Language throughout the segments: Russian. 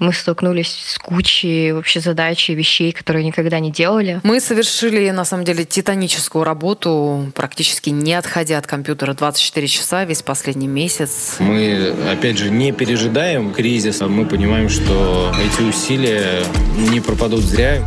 Мы столкнулись с кучей вообще задач и вещей, которые никогда не делали. Мы совершили, на самом деле, титаническую работу, практически не отходя от компьютера 24 часа весь последний месяц. Мы, опять же, не пережидаем кризис. Мы понимаем, что эти усилия не пропадут зря.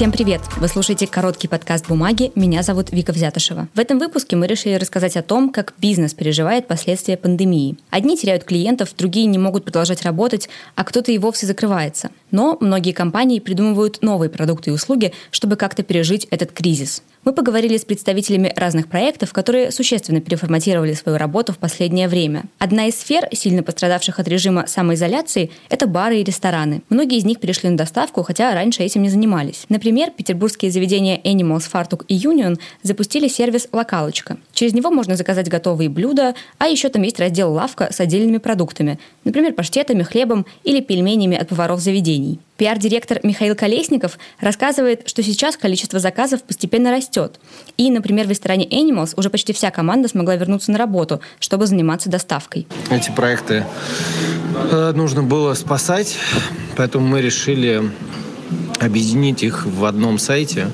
Всем привет! Вы слушаете короткий подкаст «Бумаги». Меня зовут Вика Взятышева. В этом выпуске мы решили рассказать о том, как бизнес переживает последствия пандемии. Одни теряют клиентов, другие не могут продолжать работать, а кто-то и вовсе закрывается. Но многие компании придумывают новые продукты и услуги, чтобы как-то пережить этот кризис. Мы поговорили с представителями разных проектов, которые существенно переформатировали свою работу в последнее время. Одна из сфер, сильно пострадавших от режима самоизоляции, это бары и рестораны. Многие из них перешли на доставку, хотя раньше этим не занимались. Например, петербургские заведения Animals, Фартук и Union запустили сервис «Локалочка». Через него можно заказать готовые блюда, а еще там есть раздел «Лавка» с отдельными продуктами, например, паштетами, хлебом или пельменями от поваров заведений. Пиар-директор Михаил Колесников рассказывает, что сейчас количество заказов постепенно растет. И, например, в ресторане Animals уже почти вся команда смогла вернуться на работу, чтобы заниматься доставкой. Эти проекты э, нужно было спасать, поэтому мы решили объединить их в одном сайте,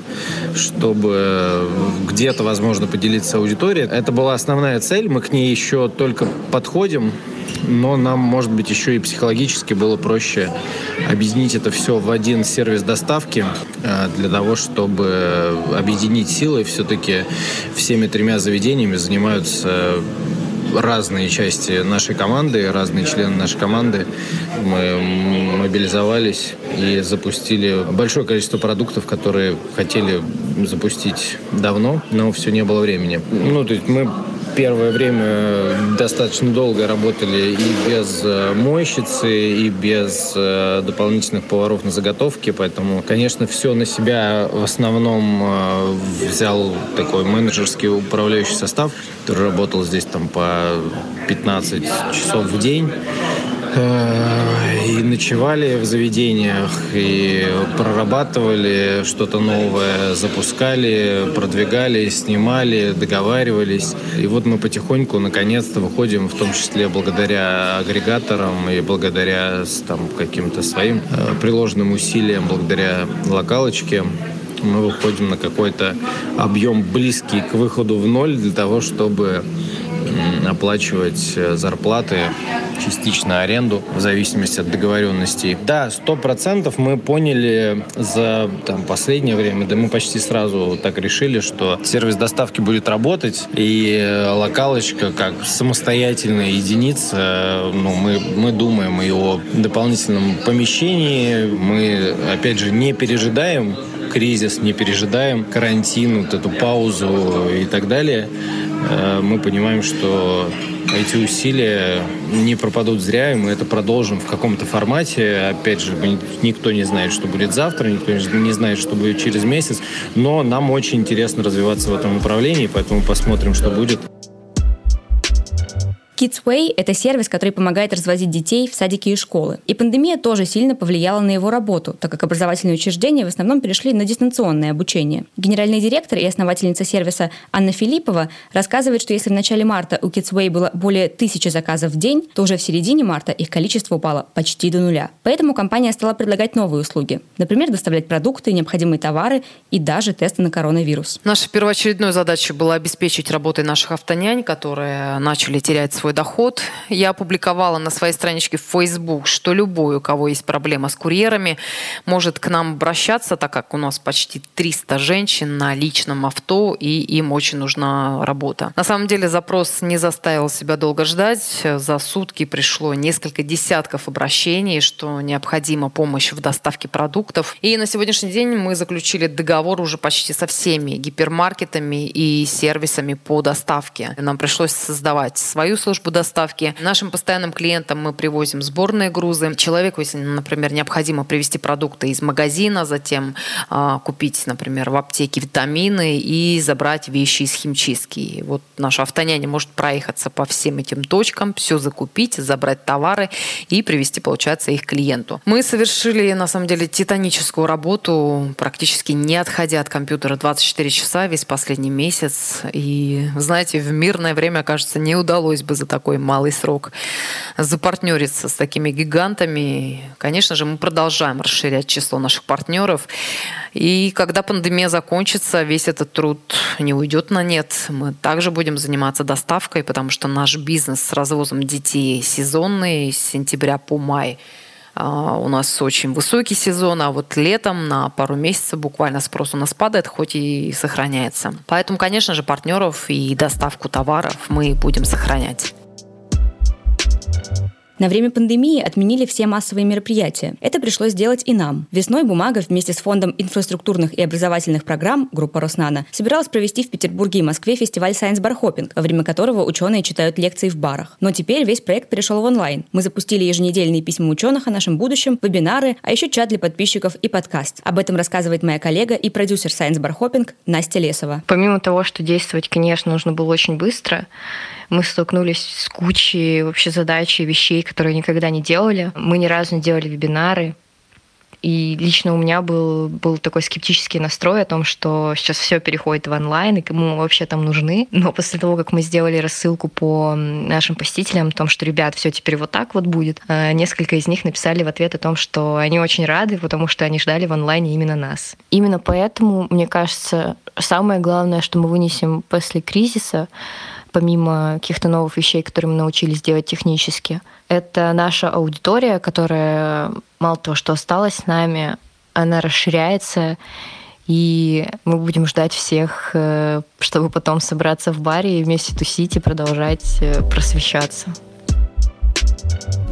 чтобы где-то, возможно, поделиться аудиторией. Это была основная цель, мы к ней еще только подходим, но нам, может быть, еще и психологически было проще объединить это все в один сервис доставки э, для того, чтобы объединить силы. Все-таки всеми тремя заведениями занимаются разные части нашей команды, разные члены нашей команды. Мы мобилизовались и запустили большое количество продуктов, которые хотели запустить давно, но все не было времени. Ну, то есть мы первое время достаточно долго работали и без э, мойщицы, и без э, дополнительных поваров на заготовке, поэтому, конечно, все на себя в основном э, взял такой менеджерский управляющий состав, который работал здесь там по 15 часов в день ночевали в заведениях, и прорабатывали что-то новое, запускали, продвигали, снимали, договаривались. И вот мы потихоньку, наконец-то, выходим, в том числе благодаря агрегаторам и благодаря там, каким-то своим э, приложенным усилиям, благодаря локалочке, мы выходим на какой-то объем близкий к выходу в ноль для того, чтобы оплачивать э, зарплаты, частично аренду, в зависимости от договоренностей. Да, сто процентов мы поняли за там, последнее время, да мы почти сразу так решили, что сервис доставки будет работать, и э, локалочка как самостоятельная единица, ну, мы, мы думаем и о дополнительном помещении, мы, опять же, не пережидаем кризис, не пережидаем карантин, вот эту паузу и так далее. Э, мы понимаем, что эти усилия не пропадут зря, и мы это продолжим в каком-то формате. Опять же, никто не знает, что будет завтра, никто не знает, что будет через месяц, но нам очень интересно развиваться в этом направлении, поэтому посмотрим, что будет. Kidsway – это сервис, который помогает развозить детей в садики и школы. И пандемия тоже сильно повлияла на его работу, так как образовательные учреждения в основном перешли на дистанционное обучение. Генеральный директор и основательница сервиса Анна Филиппова рассказывает, что если в начале марта у Kidsway было более тысячи заказов в день, то уже в середине марта их количество упало почти до нуля. Поэтому компания стала предлагать новые услуги. Например, доставлять продукты, необходимые товары и даже тесты на коронавирус. Наша первоочередной задача была обеспечить работой наших автонянь, которые начали терять свой свой доход. Я опубликовала на своей страничке в Facebook, что любой, у кого есть проблема с курьерами, может к нам обращаться, так как у нас почти 300 женщин на личном авто, и им очень нужна работа. На самом деле запрос не заставил себя долго ждать. За сутки пришло несколько десятков обращений, что необходима помощь в доставке продуктов. И на сегодняшний день мы заключили договор уже почти со всеми гипермаркетами и сервисами по доставке. Нам пришлось создавать свою службу службу доставки. Нашим постоянным клиентам мы привозим сборные грузы. Человеку, если, например, необходимо привезти продукты из магазина, затем э, купить, например, в аптеке витамины и забрать вещи из химчистки. И вот наша автоняня может проехаться по всем этим точкам, все закупить, забрать товары и привезти, получается, их клиенту. Мы совершили, на самом деле, титаническую работу, практически не отходя от компьютера 24 часа весь последний месяц. И, знаете, в мирное время, кажется, не удалось бы такой малый срок запартнериться с такими гигантами. Конечно же, мы продолжаем расширять число наших партнеров. И когда пандемия закончится, весь этот труд не уйдет на нет. Мы также будем заниматься доставкой, потому что наш бизнес с развозом детей сезонный с сентября по май – у нас очень высокий сезон, а вот летом на пару месяцев буквально спрос у нас падает, хоть и сохраняется. Поэтому, конечно же, партнеров и доставку товаров мы будем сохранять. На время пандемии отменили все массовые мероприятия. Это пришлось сделать и нам. Весной «Бумага» вместе с Фондом инфраструктурных и образовательных программ группа «Роснана» собиралась провести в Петербурге и Москве фестиваль Science Bar Hopping, во время которого ученые читают лекции в барах. Но теперь весь проект перешел в онлайн. Мы запустили еженедельные письма ученых о нашем будущем, вебинары, а еще чат для подписчиков и подкаст. Об этом рассказывает моя коллега и продюсер Science Bar Hopping Настя Лесова. Помимо того, что действовать, конечно, нужно было очень быстро, мы столкнулись с кучей вообще задач и вещей, которые никогда не делали. Мы ни разу не делали вебинары. И лично у меня был, был такой скептический настрой о том, что сейчас все переходит в онлайн, и кому мы вообще там нужны. Но после того, как мы сделали рассылку по нашим посетителям о том, что, ребят, все теперь вот так вот будет, э, несколько из них написали в ответ о том, что они очень рады, потому что они ждали в онлайне именно нас. Именно поэтому, мне кажется, самое главное, что мы вынесем после кризиса, помимо каких-то новых вещей, которые мы научились делать технически. Это наша аудитория, которая мало того, что осталась с нами, она расширяется, и мы будем ждать всех, э, чтобы потом собраться в баре и вместе тусить и продолжать э, просвещаться.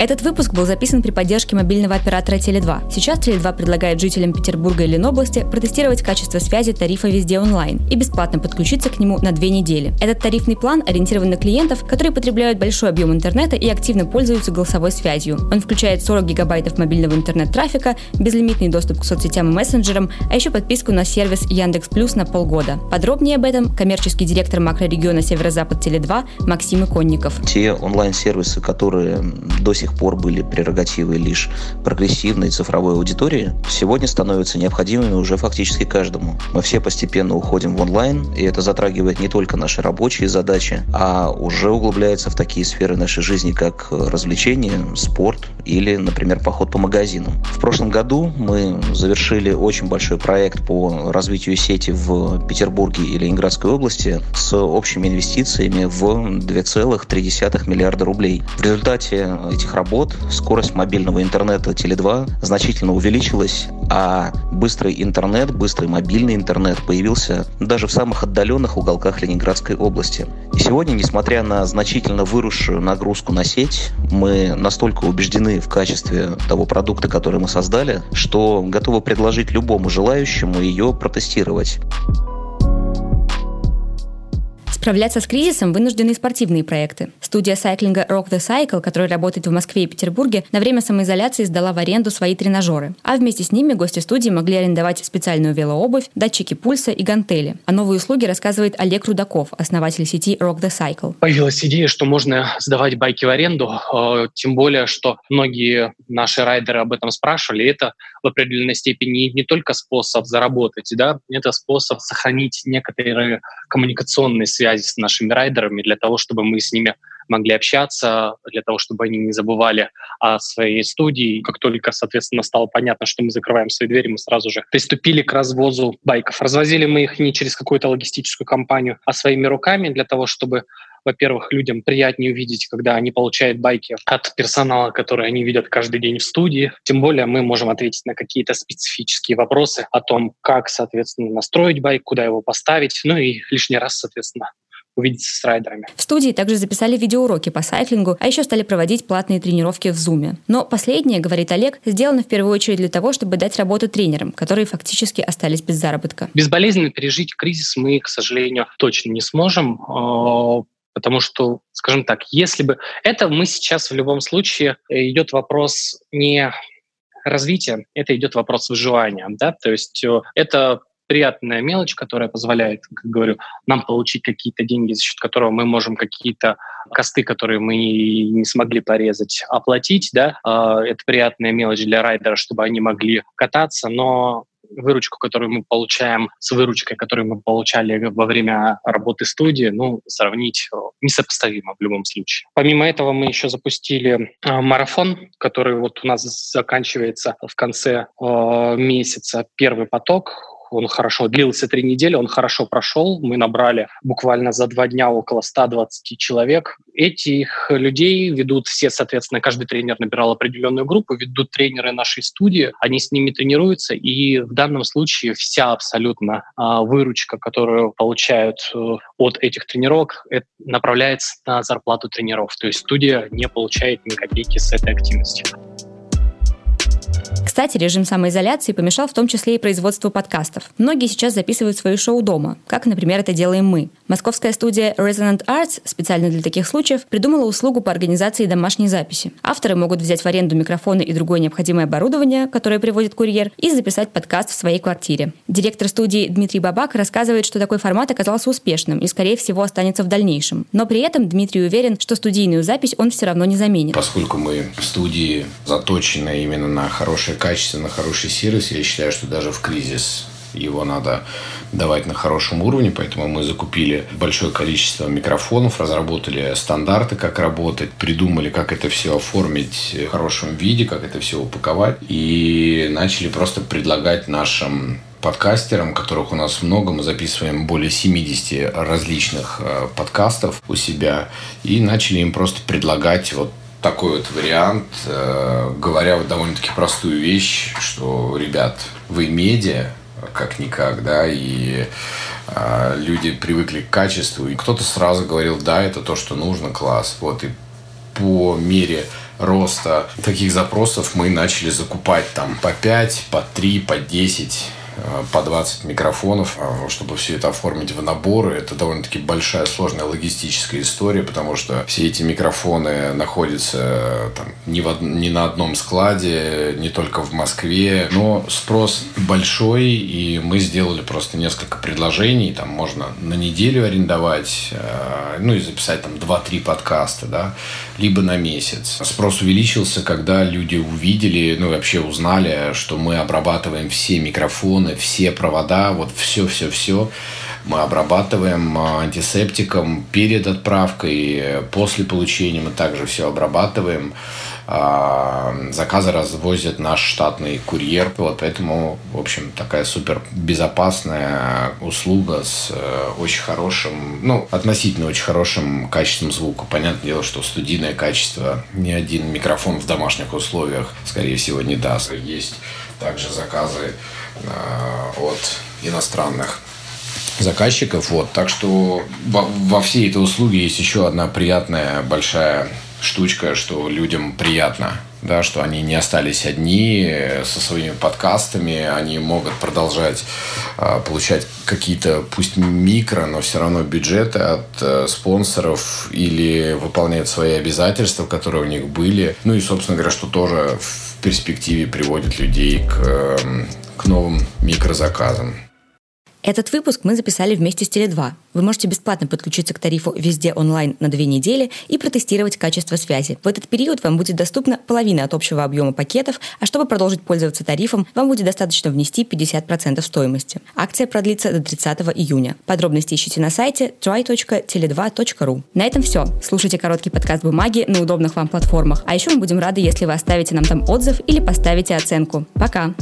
Этот выпуск был записан при поддержке мобильного оператора Теле2. Сейчас Теле2 предлагает жителям Петербурга и Ленобласти протестировать качество связи тарифа везде онлайн и бесплатно подключиться к нему на две недели. Этот тарифный план ориентирован на клиентов, которые потребляют большой объем интернета и активно пользуются голосовой связью. Он включает 40 гигабайтов мобильного интернет-трафика, безлимитный доступ к соцсетям и мессенджерам, а еще подписку на сервис Яндекс Плюс на полгода. Подробнее об этом коммерческий директор макрорегиона Северо-Запад Теле2 Максим Иконников. Те онлайн-сервисы, которые до сих пор были прерогативы лишь прогрессивной цифровой аудитории, сегодня становятся необходимыми уже фактически каждому. Мы все постепенно уходим в онлайн, и это затрагивает не только наши рабочие задачи, а уже углубляется в такие сферы нашей жизни, как развлечения, спорт или, например, поход по магазинам. В прошлом году мы завершили очень большой проект по развитию сети в Петербурге и Ленинградской области с общими инвестициями в 2,3 миллиарда рублей. В результате этих работ скорость мобильного интернета Теле2 значительно увеличилась, а быстрый интернет, быстрый мобильный интернет появился даже в самых отдаленных уголках Ленинградской области. И сегодня, несмотря на значительно выросшую нагрузку на сеть, мы настолько убеждены в качестве того продукта, который мы создали, что готовы предложить любому желающему ее протестировать. Справляться с кризисом вынуждены спортивные проекты. Студия сайклинга Rock the Cycle, которая работает в Москве и Петербурге, на время самоизоляции сдала в аренду свои тренажеры. А вместе с ними гости студии могли арендовать специальную велообувь, датчики пульса и гантели. О новой услуге рассказывает Олег Рудаков, основатель сети Rock the Cycle. Появилась идея, что можно сдавать байки в аренду, э, тем более, что многие наши райдеры об этом спрашивали. Это в определенной степени не только способ заработать, да, это способ сохранить некоторые коммуникационные связи с нашими райдерами для того, чтобы мы с ними могли общаться, для того, чтобы они не забывали о своей студии. Как только, соответственно, стало понятно, что мы закрываем свои двери, мы сразу же приступили к развозу байков. Развозили мы их не через какую-то логистическую компанию, а своими руками для того, чтобы во-первых, людям приятнее увидеть, когда они получают байки от персонала, который они видят каждый день в студии. Тем более мы можем ответить на какие-то специфические вопросы о том, как, соответственно, настроить байк, куда его поставить, ну и лишний раз, соответственно, увидеться с райдерами. В студии также записали видеоуроки по сайклингу, а еще стали проводить платные тренировки в Zoom. Но последнее, говорит Олег, сделано в первую очередь для того, чтобы дать работу тренерам, которые фактически остались без заработка. Безболезненно пережить кризис мы, к сожалению, точно не сможем. Потому что, скажем так, если бы... Это мы сейчас в любом случае э, идет вопрос не развития, это идет вопрос выживания. Да? То есть э, это приятная мелочь, которая позволяет, как говорю, нам получить какие-то деньги, за счет которого мы можем какие-то косты, которые мы не смогли порезать, оплатить. Да? А, это приятная мелочь для райдера, чтобы они могли кататься, но выручку, которую мы получаем с выручкой, которую мы получали во время работы студии, ну, сравнить э, несопоставимо в любом случае. Помимо этого мы еще запустили э, марафон, который вот у нас заканчивается в конце э, месяца. Первый поток он хорошо длился три недели, он хорошо прошел. Мы набрали буквально за два дня около 120 человек. Этих людей ведут все, соответственно, каждый тренер набирал определенную группу, ведут тренеры нашей студии, они с ними тренируются, и в данном случае вся абсолютно а, выручка, которую получают а, от этих тренировок, это направляется на зарплату тренеров. То есть студия не получает ни копейки с этой активности. Кстати, режим самоизоляции помешал в том числе и производству подкастов. Многие сейчас записывают свои шоу дома, как, например, это делаем мы. Московская студия Resonant Arts специально для таких случаев придумала услугу по организации домашней записи. Авторы могут взять в аренду микрофоны и другое необходимое оборудование, которое приводит курьер, и записать подкаст в своей квартире. Директор студии Дмитрий Бабак рассказывает, что такой формат оказался успешным и, скорее всего, останется в дальнейшем. Но при этом Дмитрий уверен, что студийную запись он все равно не заменит. Поскольку мы в студии заточены именно на хорошее качество, на хороший сервис, я считаю, что даже в кризис его надо давать на хорошем уровне, поэтому мы закупили большое количество микрофонов, разработали стандарты, как работать, придумали, как это все оформить в хорошем виде, как это все упаковать, и начали просто предлагать нашим подкастерам, которых у нас много. Мы записываем более 70 различных э, подкастов у себя. И начали им просто предлагать вот такой вот вариант, э, говоря вот довольно-таки простую вещь, что, ребят, вы медиа, как-никак, да, и э, люди привыкли к качеству, и кто-то сразу говорил, да, это то, что нужно, класс, вот, и по мере роста таких запросов мы начали закупать там по 5, по 3, по 10 Э, по 20 микрофонов, э, чтобы все это оформить в наборы. Это довольно-таки большая, сложная логистическая история, потому что все эти микрофоны находятся э, там, не, в, не на одном складе, не только в Москве, но спрос большой, и мы сделали просто несколько предложений. Там можно на неделю арендовать, ну и записать там 2-3 подкаста, да, либо на месяц. Спрос увеличился, когда люди увидели, ну и вообще узнали, что мы обрабатываем все микрофоны, телефоны, все провода, вот все-все-все мы обрабатываем а, антисептиком перед отправкой, после получения мы также все обрабатываем. А, заказы развозит наш штатный курьер, вот поэтому, в общем, такая супер безопасная услуга с э, очень хорошим, ну, относительно очень хорошим качеством звука. Понятное дело, что студийное качество ни один микрофон в домашних условиях, скорее всего, не даст. Есть также заказы Э, от иностранных заказчиков. Вот. Так что во, во всей этой услуге есть еще одна приятная большая штучка, что людям приятно, да, что они не остались одни со своими подкастами, они могут продолжать э, получать какие-то, пусть микро, но все равно бюджеты от э, спонсоров или выполнять свои обязательства, которые у них были. Ну и, собственно говоря, что тоже в перспективе приводит людей к э, к новым микрозаказам. Этот выпуск мы записали вместе с Теле2. Вы можете бесплатно подключиться к тарифу везде онлайн на две недели и протестировать качество связи. В этот период вам будет доступна половина от общего объема пакетов, а чтобы продолжить пользоваться тарифом, вам будет достаточно внести 50% стоимости. Акция продлится до 30 июня. Подробности ищите на сайте try.tele2.ru. На этом все. Слушайте короткий подкаст «Бумаги» на удобных вам платформах. А еще мы будем рады, если вы оставите нам там отзыв или поставите оценку. Пока!